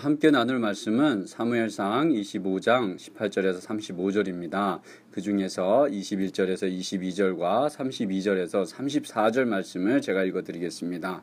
함께 나눌 말씀은 사무엘상 25장 18절에서 35절입니다. 그 중에서 21절에서 22절과 32절에서 34절 말씀을 제가 읽어 드리겠습니다.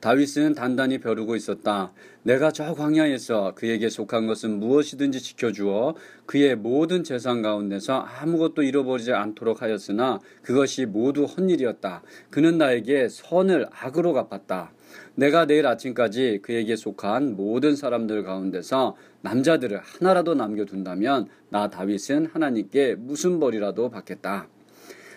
다윗은 단단히 벼르고 있었다. 내가 저 광야에서 그에게 속한 것은 무엇이든지 지켜주어 그의 모든 재산 가운데서 아무것도 잃어버리지 않도록 하였으나 그것이 모두 헛일이었다. 그는 나에게 선을 악으로 갚았다. 내가 내일 아침까지 그에게 속한 모든 사람들 가운데서 남자들을 하나라도 남겨둔다면 나 다윗은 하나님께 무슨 벌이라도 받겠다.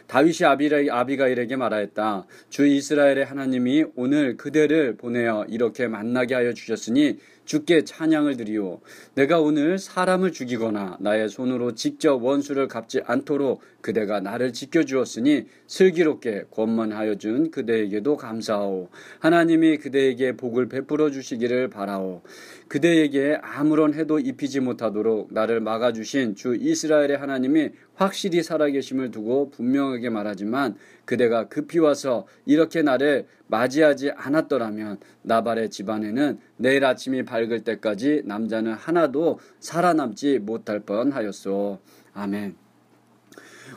다윗이 아비가일에게 말하였다. 주 이스라엘의 하나님이 오늘 그대를 보내어 이렇게 만나게 하여 주셨으니 주께 찬양을 드리오. 내가 오늘 사람을 죽이거나 나의 손으로 직접 원수를 갚지 않도록 그대가 나를 지켜주었으니 슬기롭게 권만하여 준 그대에게도 감사하오. 하나님이 그대에게 복을 베풀어 주시기를 바라오. 그대에게 아무런 해도 입히지 못하도록 나를 막아주신 주 이스라엘의 하나님이 확실히 살아계심을 두고 분명하게 말하지만 그대가 급히 와서 이렇게 나를 맞이하지 않았더라면 나발의 집안에는 내일 아침이 밝을 때까지 남자는 하나도 살아남지 못할 뻔하였소. 아멘.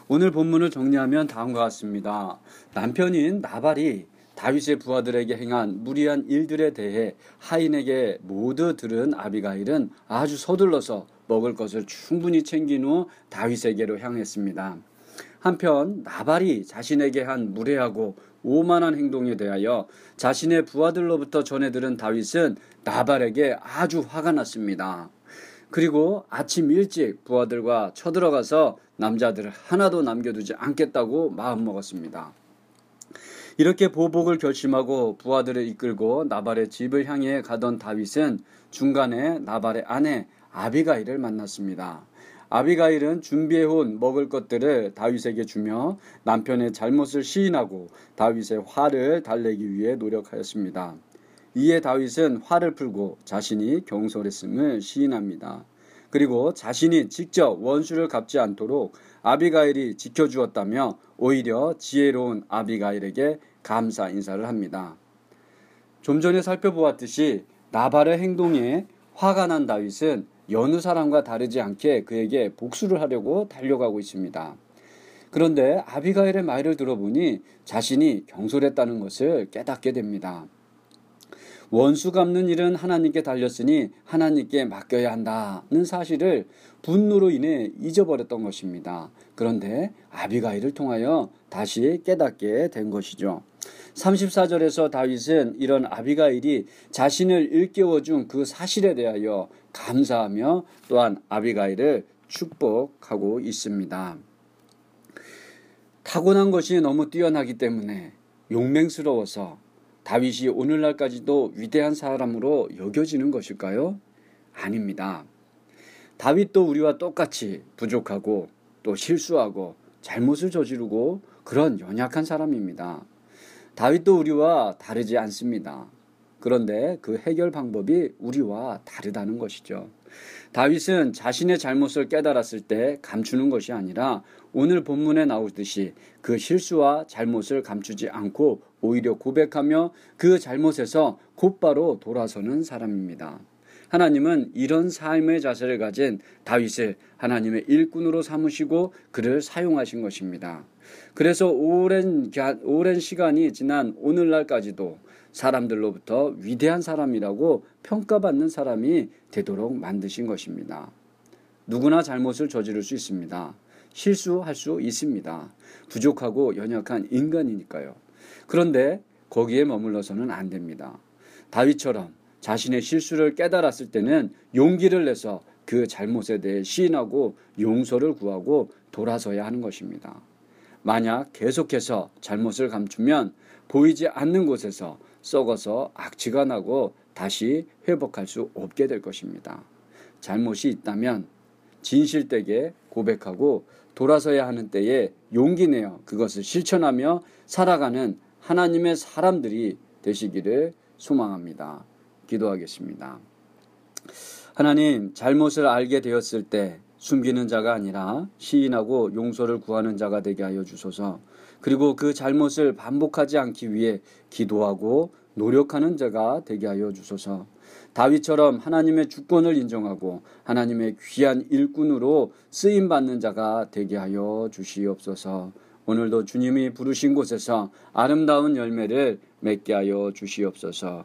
오늘 본문을 정리하면 다음과 같습니다. 남편인 나발이 다윗의 부하들에게 행한 무리한 일들에 대해 하인에게 모두 들은 아비가일은 아주 서둘러서 먹을 것을 충분히 챙긴 후 다윗에게로 향했습니다. 한편 나발이 자신에게 한 무례하고 오만한 행동에 대하여 자신의 부하들로부터 전해 들은 다윗은 나발에게 아주 화가 났습니다. 그리고 아침 일찍 부하들과 쳐들어가서 남자들을 하나도 남겨두지 않겠다고 마음먹었습니다. 이렇게 보복을 결심하고 부하들을 이끌고 나발의 집을 향해 가던 다윗은 중간에 나발의 아내 아비가일을 만났습니다. 아비가일은 준비해온 먹을 것들을 다윗에게 주며 남편의 잘못을 시인하고 다윗의 화를 달래기 위해 노력하였습니다. 이에 다윗은 화를 풀고 자신이 경솔했음을 시인합니다. 그리고 자신이 직접 원수를 갚지 않도록 아비가일이 지켜주었다며 오히려 지혜로운 아비가일에게 감사 인사를 합니다. 좀 전에 살펴보았듯이 나발의 행동에 화가 난 다윗은 여느 사람과 다르지 않게 그에게 복수를 하려고 달려가고 있습니다. 그런데 아비가일의 말을 들어보니 자신이 경솔했다는 것을 깨닫게 됩니다. 원수 갚는 일은 하나님께 달렸으니 하나님께 맡겨야 한다는 사실을 분노로 인해 잊어버렸던 것입니다. 그런데 아비가일을 통하여 다시 깨닫게 된 것이죠. 34절에서 다윗은 이런 아비가일이 자신을 일깨워 준 그 사실에 대하여 감사하며 또한 아비가일을 축복하고 있습니다. 타고난 것이 너무 뛰어나기 때문에 용맹스러워서 다윗이 오늘날까지도 위대한 사람으로 여겨지는 것일까요? 아닙니다. 다윗도 우리와 똑같이 부족하고 또 실수하고 잘못을 저지르고 그런 연약한 사람입니다. 다윗도 우리와 다르지 않습니다. 그런데 그 해결 방법이 우리와 다르다는 것이죠. 다윗은 자신의 잘못을 깨달았을 때 감추는 것이 아니라 오늘 본문에 나오듯이 그 실수와 잘못을 감추지 않고 오히려 고백하며 그 잘못에서 곧바로 돌아서는 사람입니다. 하나님은 이런 삶의 자세를 가진 다윗을 하나님의 일꾼으로 삼으시고 그를 사용하신 것입니다. 그래서 오랜, 오랜 시간이 지난 오늘날까지도 사람들로부터 위대한 사람이라고 평가받는 사람이 되도록 만드신 것입니다. 누구나 잘못을 저지를 수 있습니다. 실수할 수 있습니다. 부족하고 연약한 인간이니까요. 그런데 거기에 머물러서는 안 됩니다. 다윗처럼 자신의 실수를 깨달았을 때는 용기를 내서 그 잘못에 대해 시인하고 용서를 구하고 돌아서야 하는 것입니다. 만약 계속해서 잘못을 감추면 보이지 않는 곳에서 썩어서 악취가 나고 다시 회복할 수 없게 될 것입니다. 잘못이 있다면 진실되게 고백하고 돌아서야 하는 때에 용기 내어 그것을 실천하며 살아가는 하나님의 사람들이 되시기를 소망합니다. 기도하겠습니다. 하나님, 잘못을 알게 되었을 때 숨기는 자가 아니라 시인하고 용서를 구하는 자가 되게 하여 주소서. 그리고 그 잘못을 반복하지 않기 위해 기도하고 노력하는 자가 되게 하여 주소서. 다윗처럼 하나님의 주권을 인정하고 하나님의 귀한 일꾼으로 쓰임 받는 자가 되게 하여 주시옵소서. 오늘도 주님이 부르신 곳에서 아름다운 열매를 맺게 하여 주시옵소서.